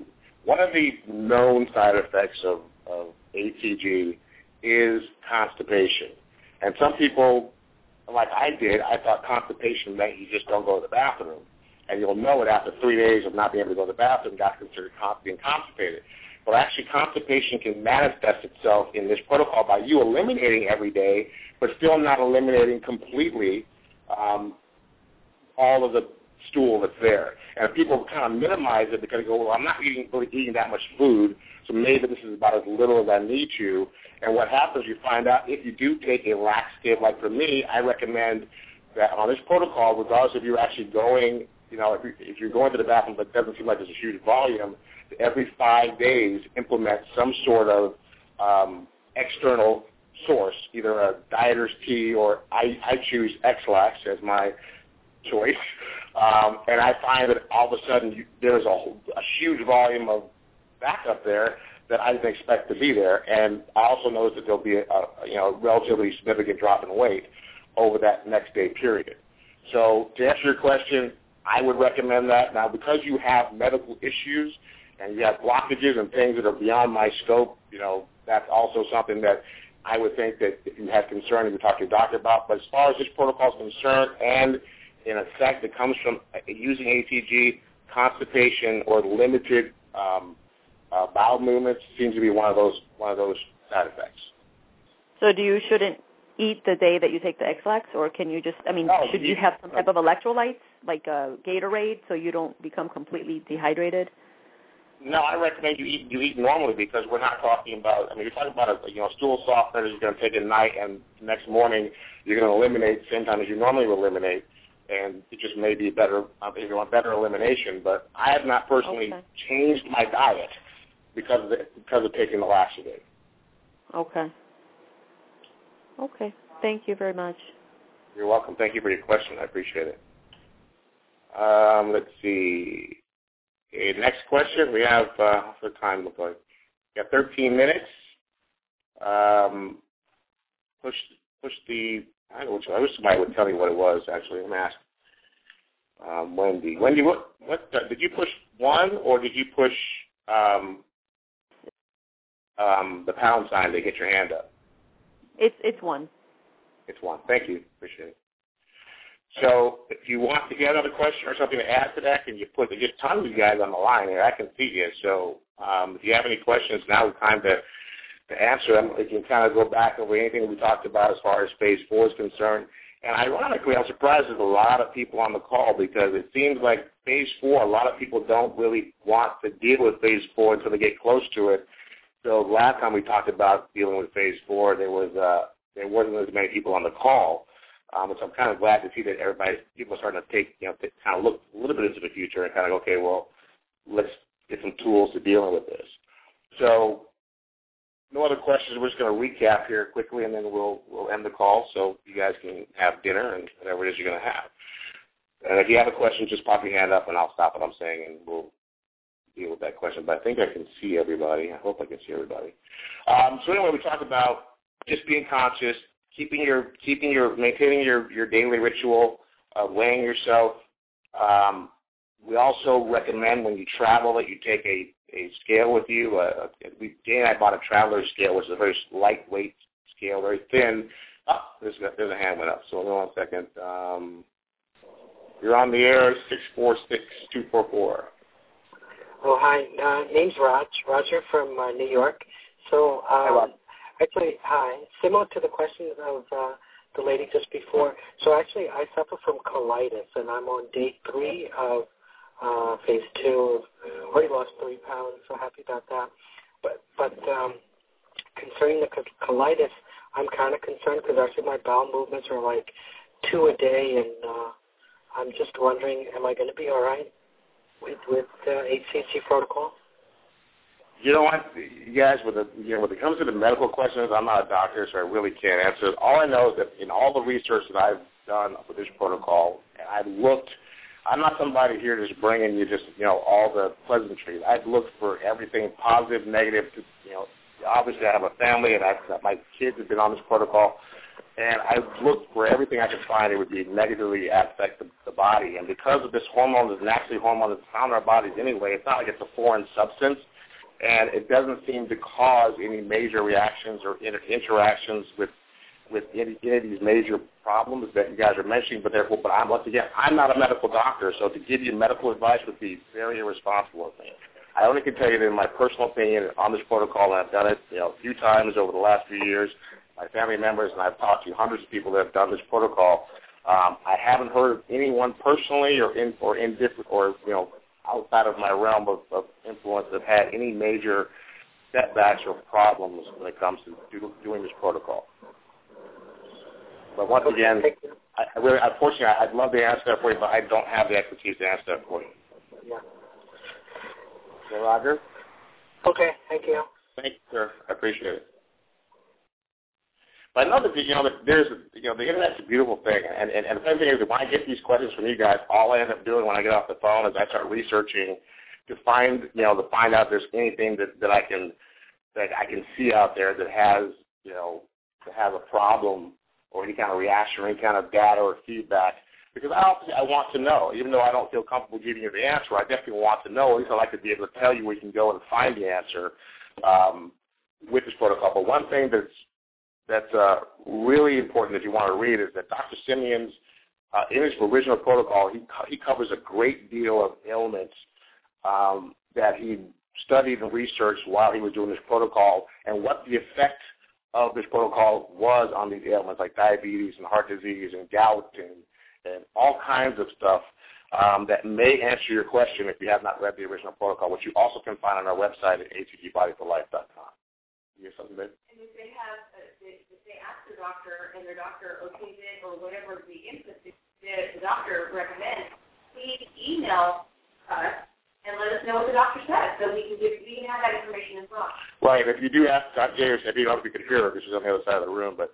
one of the known side effects of, of HCG is constipation. And some people, like I did, I thought constipation meant you just don't go to the bathroom. And you'll know it after three days of not being able to go to the bathroom, got considered con- being constipated. But actually, constipation can manifest itself in this protocol by you eliminating every day, but still not eliminating completely um, all of the stool that's there. And people kind of minimize it because they go, well, I'm not eating really eating that much food, so maybe this is about as little as I need to. And what happens, you find out if you do take a laxative, like for me, I recommend that on this protocol, regardless if you're actually going, you know, if, you, if you're going to the bathroom but it doesn't seem like there's a huge volume, every five days implement some sort of um, external source, either a dieter's tea or I, I choose Ex-Lax as my choice. Um, and I find that all of a sudden you, there's a, a huge volume of backup there that I didn't expect to be there. And I also noticed that there'll be a, a you know relatively significant drop in weight over that next day period. So to answer your question, I would recommend that. Now, because you have medical issues and you have blockages and things that are beyond my scope, you know, that's also something that I would think that if you have concern, you would talk to your doctor about. But as far as this protocol is concerned, and in effect, it comes from using HCG, constipation or limited um, uh, bowel movements seems to be one of those one of those side effects. So, do you shouldn't eat the day that you take the Ex-Lax, or can you just? I mean, no, should you, you have some type of electrolytes like a Gatorade so you don't become completely dehydrated? No, I recommend you eat you eat normally because we're not talking about. I mean, you're talking about a you know stool softener that you're going to take at night, and next morning you're going to eliminate the same time as you normally would eliminate, and it just may be better uh, if you want better elimination. But I have not personally Okay. changed my diet because of the, because of taking the laxative. Okay. Okay. Thank you very much. You're welcome. Thank you for your question. I appreciate it. Um, let's see. Okay, next question. We have uh, what's the time look like? We got 13 minutes. Um, push push the. I, wish, I wish somebody would tell me what it was. Actually, I'm asked. Um, Wendy. Wendy, what what uh, did you push one or did you push um, um, the pound sign to get your hand up? It's it's one. It's one. Thank you. Appreciate it. So if you want to get another question or something to add to that, can you put there's just tons of you guys on the line here. I can see you. So um, if you have any questions, now is time to, to answer them. We can kind of go back over anything we talked about as far as phase four is concerned. And ironically, I'm surprised there's a lot of people on the call because it seems like phase four, a lot of people don't really want to deal with phase four until they get close to it. So last time we talked about dealing with phase four, there was uh, there wasn't as many people on the call, um, which I'm kind of glad to see that everybody people are starting to take you know to kind of look a little bit into the future and kind of okay, well, let's get some tools to dealing with this. So no other questions. We're just going to recap here quickly, and then we'll we'll end the call so you guys can have dinner and whatever it is you're going to have. And if you have a question, just pop your hand up, and I'll stop what I'm saying, and we'll deal with that question. But I think I can see everybody. I hope I can see everybody. Um, so anyway, we talked about just being conscious, keeping your keeping your maintaining your your daily ritual of weighing yourself. Um, we also recommend when you travel that you take a a scale with you. Uh, we Dan and I bought a traveler's scale, which is a very lightweight scale, very thin. Oh, there's a, there's a hand went up. So hold on one second. Um, you're on the air, six four six two four four. Oh, hi. Uh, name's Raj, Roger from uh, New York. So, Hi, Raj. Actually, hi. Similar to the question of uh, the lady just before. So, actually, I suffer from colitis, and I'm on day three of uh, phase two. Already lost three pounds, so happy about that. But, but um, concerning the colitis, I'm kind of concerned because actually my bowel movements are like two a day, and uh, I'm just wondering, am I going to be all right with with uh, HCG protocol? You know what, you guys, with the, you know, when it comes to the medical questions, I'm not a doctor, so I really can't answer. All I know is that in all the research that I've done with this protocol, I've looked, I'm not somebody here just bringing you just, you know, all the pleasantries. I've looked for everything positive, negative. You know, obviously I have a family, and I've, my kids have been on this protocol, and I've looked for everything I could find it would be negatively affect the, the body. And because of this hormone, this naturally hormone that's found in our bodies anyway, it's not like it's a foreign substance and it doesn't seem to cause any major reactions or inter- interactions with with any, any of these major problems that you guys are mentioning. But therefore, but I'm once again, I'm not a medical doctor, so to give you medical advice would be very irresponsible of me. I only can tell you that in my personal opinion on this protocol, and I've done it you know a few times over the last few years. My family members and I've talked to hundreds of people that have done this protocol. Um, I haven't heard of anyone personally or in or in different or you know outside of my realm of, of influence have had any major setbacks or problems when it comes to do, doing this protocol. But once again. I, I really, unfortunately, I'd love to answer that for you, but I don't have the expertise to answer that for you. Yeah. So, Roger? Okay, thank you. Thank you, sir. I appreciate it. But know you know there's you know the internet's a beautiful thing, and and, and the funny thing is when I get these questions from you guys, all I end up doing when I get off the phone is I start researching to find you know to find out if there's anything that that I can that I can see out there that has you know that has a problem or any kind of reaction or any kind of data or feedback. Because I also I want to know, even though I don't feel comfortable giving you the answer, I definitely want to know. At least I like to be able to tell you where you can go and find the answer um, with this protocol. But one thing that's that's uh, really important if you want to read is that Dr. Simeons uh, in his original protocol, he he covers a great deal of ailments um, that he studied and researched while he was doing this protocol, and what the effect of this protocol was on these ailments like diabetes and heart disease and gout and and all kinds of stuff um, that may answer your question if you have not read the original protocol, which you also can find on our website at hcgbodyforlife.com. You have something, babe? And if they have, uh, if they ask the their doctor okays it or whatever the input the, the doctor recommends, please email us and let us know what the doctor says so we can give we can have that information as well. Right. If you do ask Dr. James, you don't know if you could hear her because she's on the other side of the room, but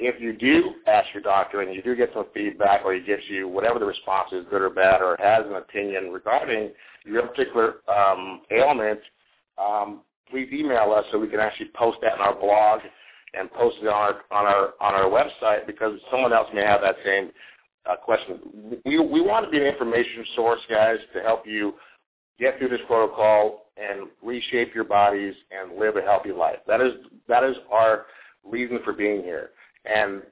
if you do ask your doctor and you do get some feedback or he gives you whatever the response is, good or bad, or has an opinion regarding your particular um, ailment, um, please email us so we can actually post that in our blog and post it on our on our on our website because someone else may have that same uh, question. We we want to be an information source, guys, to help you get through this protocol and reshape your bodies and live a healthy life. That is that is our reason for being here. And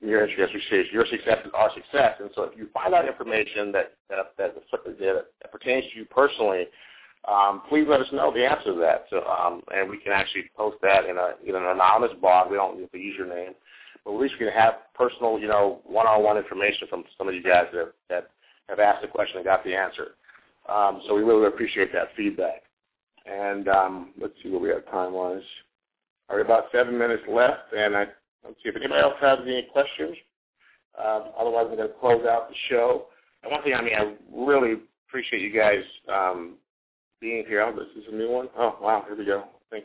your interest, your success is our success. And so if you find out information that that, that, that pertains to you personally, um, please let us know the answer to that. So, um, and we can actually post that in, a, in an anonymous blog. We don't use your name. But at least we can have personal, you know, one-on-one information from some of you guys that, that have asked the question and got the answer. Um, so we really appreciate that feedback. And um, let's see what we have time-wise. All right, about seven minutes left, and I, let's see if anybody else has any questions. Uh, otherwise, I'm going to close out the show. And one thing, I mean, I really appreciate you guys um, being here. Oh, this is a new one. Oh, wow, here we go. I think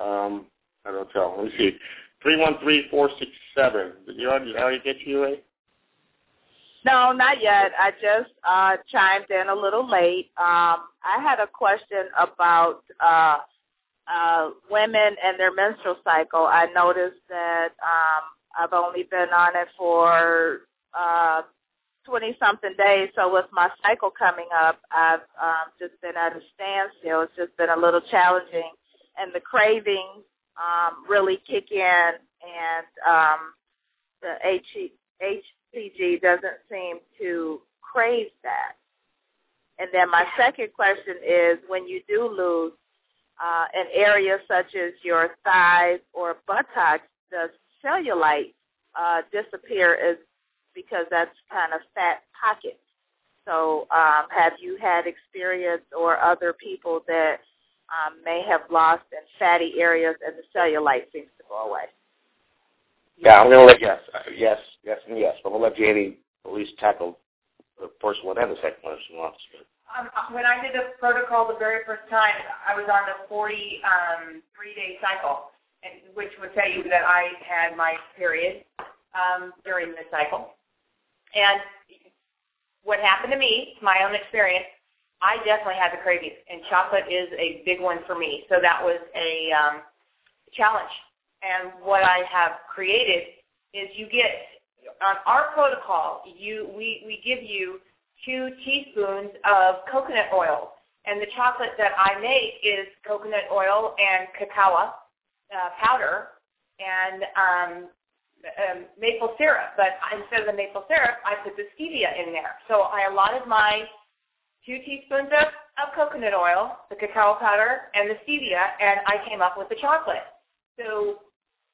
um, I don't tell. Let me see. Three one three four six seven. Did you already, get you, Ray? No, not yet. I just uh, chimed in a little late. Um, I had a question about uh, uh, women and their menstrual cycle. I noticed that um, I've only been on it for uh, 20 something days. So with my cycle coming up, I've um, just been at a standstill. It's just been a little challenging, and the cravings um, really kick in, and um, the HCG doesn't seem to crave that. And then my second question is, when you do lose uh, an area such as your thighs or buttocks, does cellulite uh, disappear as because that's kind of fat pockets. So um, have you had experience or other people that um, may have lost in fatty areas and the cellulite seems to go away? Yeah, I'm going to let yes, uh, yes, yes, and yes. But we'll let Janie at least tackle the first one and the second one if she wants. Um, when I did the protocol the very first time, I was on the 40 um, three-day cycle, and, which would tell you that I had my period um, during the cycle. And what happened to me, my own experience, I definitely had the cravings, and chocolate is a big one for me. So that was a um, challenge. And what I have created is you get on our protocol, you we, we give you two teaspoons of coconut oil. And the chocolate that I make is coconut oil and cacao uh, powder and um, um, maple syrup, but instead of the maple syrup, I put the stevia in there. So I allotted my two teaspoons of, of coconut oil, the cacao powder, and the stevia, and I came up with the chocolate. So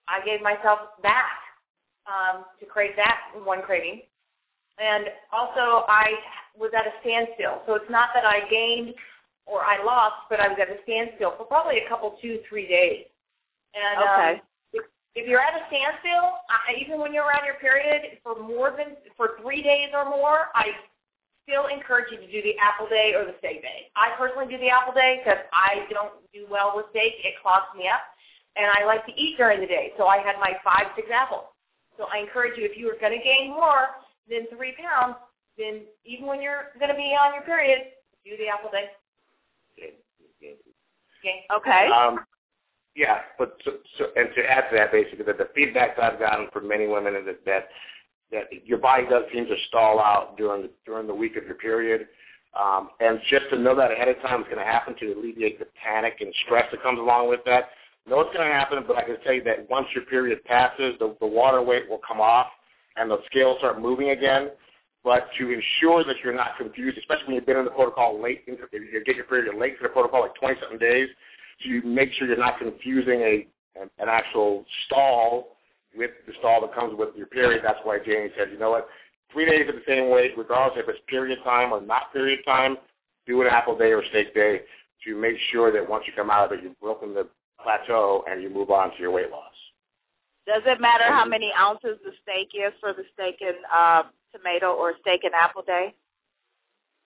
I gave myself that um, to create that one craving. And also I was at a standstill. So it's not that I gained or I lost, but I was at a standstill for probably a couple, two, three days. And okay. um, If you're at a standstill, I, even when you're around your period for more than for three days or more, I still encourage you to do the apple day or the steak day. I personally do the apple day because I don't do well with steak; it clogs me up, and I like to eat during the day. So I had my five, six apples. So I encourage you, if you are going to gain more than three pounds, then even when you're going to be on your period, do the apple day. Okay. Okay. Um, yeah, but so, so, and to add to that, basically, that the feedback that I've gotten from many women is that, that your body does seem to stall out during the, during the week of your period. Um, and just to know that ahead of time is going to happen to alleviate the panic and stress that comes along with that. Know it's going to happen, but I can tell you that once your period passes, the, the water weight will come off and the scales start moving again. But to ensure that you're not confused, especially when you've been in the protocol late, into, you get your period late to the protocol, like 20-something days, you make sure you're not confusing a an, an actual stall with the stall that comes with your period. That's why Jamie said, you know what, three days at the same weight, regardless if it's period time or not period time, do an apple day or steak day to make sure that once you come out of it, you've broken the plateau and you move on to your weight loss. Does it matter how many ounces the steak is for the steak and uh, tomato or steak and apple day?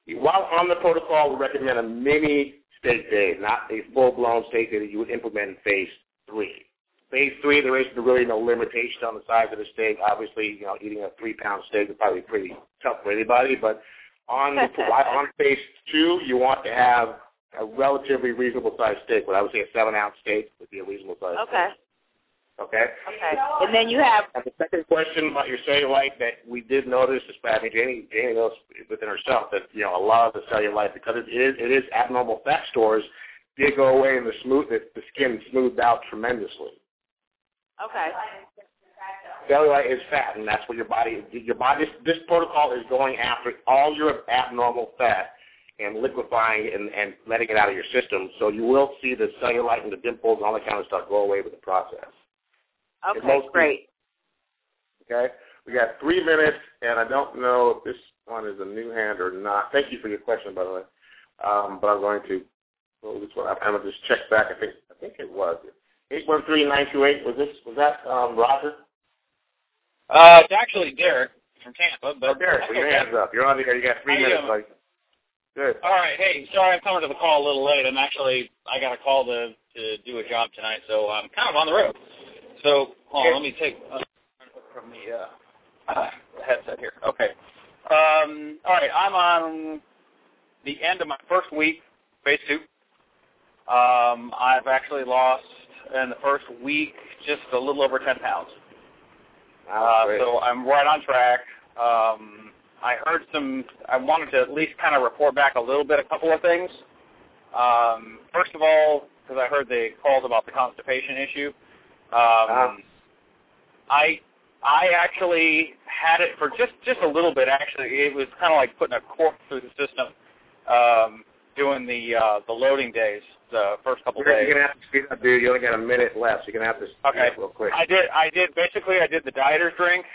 While on the protocol, we recommend a mini steak day, not a full-blown steak day that you would implement in phase three. Phase three, there is really no limitation on the size of the steak. Obviously, you know, eating a three-pound steak is probably pretty tough for anybody. But on the, on phase two, you want to have a relatively reasonable sized steak. What I would say a seven-ounce steak would be a reasonable size. Okay. Steak. Okay. Okay. And then you have. And the second question about your cellulite that we did notice, I mean, Janie, Janie knows within herself that you know a lot of the cellulite because it is it is abnormal fat stores did go away and the smooth the, the skin smoothed out tremendously. Okay. Cellulite is fat, and that's what your body your body. This, this protocol is going after all your abnormal fat and liquefying and, and letting it out of your system. So you will see the cellulite and the dimples and all that kind of stuff go away with the process. Okay, great. Okay, we got three minutes, and I don't know if this one is a new hand or not. Thank you for your question, by the way. Um, but I'm going to well, this one. I'm going to just check back. I think I think it was eight one three nine two eight. Was this was that um, Roger? Uh, it's actually Derek from Tampa. But oh, Derek, put your hands up. You're on the air. You got three minutes. Like, good. All right. Hey, sorry I'm coming to the call a little late. I'm actually I got a call to to do a job tonight, so I'm kind of on the road. So hold on, let me take uh, from the uh, uh, headset here. Okay. Um, all right, I'm on the end of my first week, phase two. Um, I've actually lost in the first week just a little over 10 pounds. Uh, so I'm right on track. Um, I heard some. I wanted to at least kind of report back a little bit, a couple of things. Um, first of all, because I heard the calls about the constipation issue. Um, Uh-huh. I I actually had it for just just a little bit. Actually, it was kind of like putting a cork through the system, um, doing the uh, the loading days, the first couple You're, days. you're gonna have to speed up, dude. You only got a minute left. So you're gonna have to speed Okay. up real quick. I did. I did. Basically, I did the dieter's drink,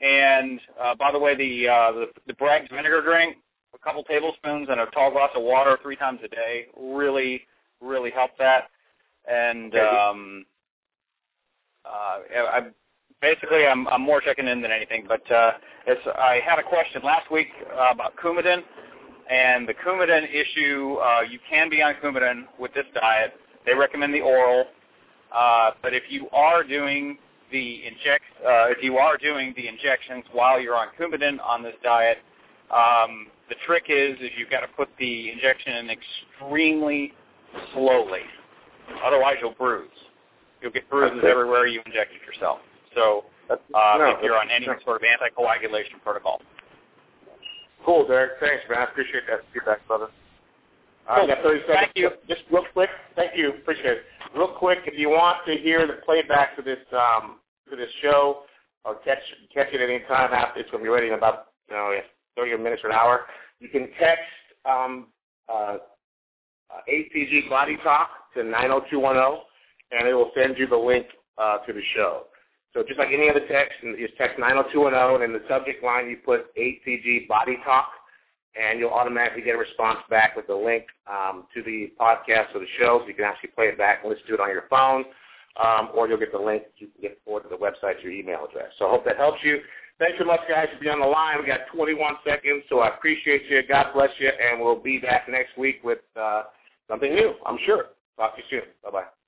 and uh, by the way, the uh, the, the Bragg's vinegar drink, a couple tablespoons and a tall glass of water three times a day, really, really helped that. And Okay. um, uh, I basically I'm I'm more checking in than anything. But uh, it's I had a question last week uh, about Coumadin, and the Coumadin issue. Uh, you can be on Coumadin with this diet. They recommend the oral. Uh, but if you are doing the inject, uh, if you are doing the injections while you're on Coumadin on this diet, um, the trick is is you've got to put the injection in extremely slowly. Otherwise, you'll bruise. You'll get bruises everywhere you inject it yourself. So uh, no, if you're on any sort of anticoagulation protocol. Cool, Derek. Thanks, man. I appreciate that feedback, brother. Cool. I got 30 seconds. Thank you. Just real quick. Thank you. Appreciate it. Real quick, if you want to hear the playback to this um, to this show, or catch catch it at any time after it's going to be ready in about you know 30 minutes or an hour, you can text um, uh, uh, HCG Body Talk to 90210, and it will send you the link uh, to the show. So just like any other text, just text 90210, and in the subject line you put HCG Body Talk, and you'll automatically get a response back with the link um, to the podcast or the show, so you can actually play it back and listen to it on your phone. um, or you'll get the link that you can get forward to the website to your email address. So I hope that helps you. Thanks so much, guys, for being on the line. We got 21 seconds, so I appreciate you. God bless you, and we'll be back next week with uh, something new, I'm sure. Talk to you soon. Bye-bye.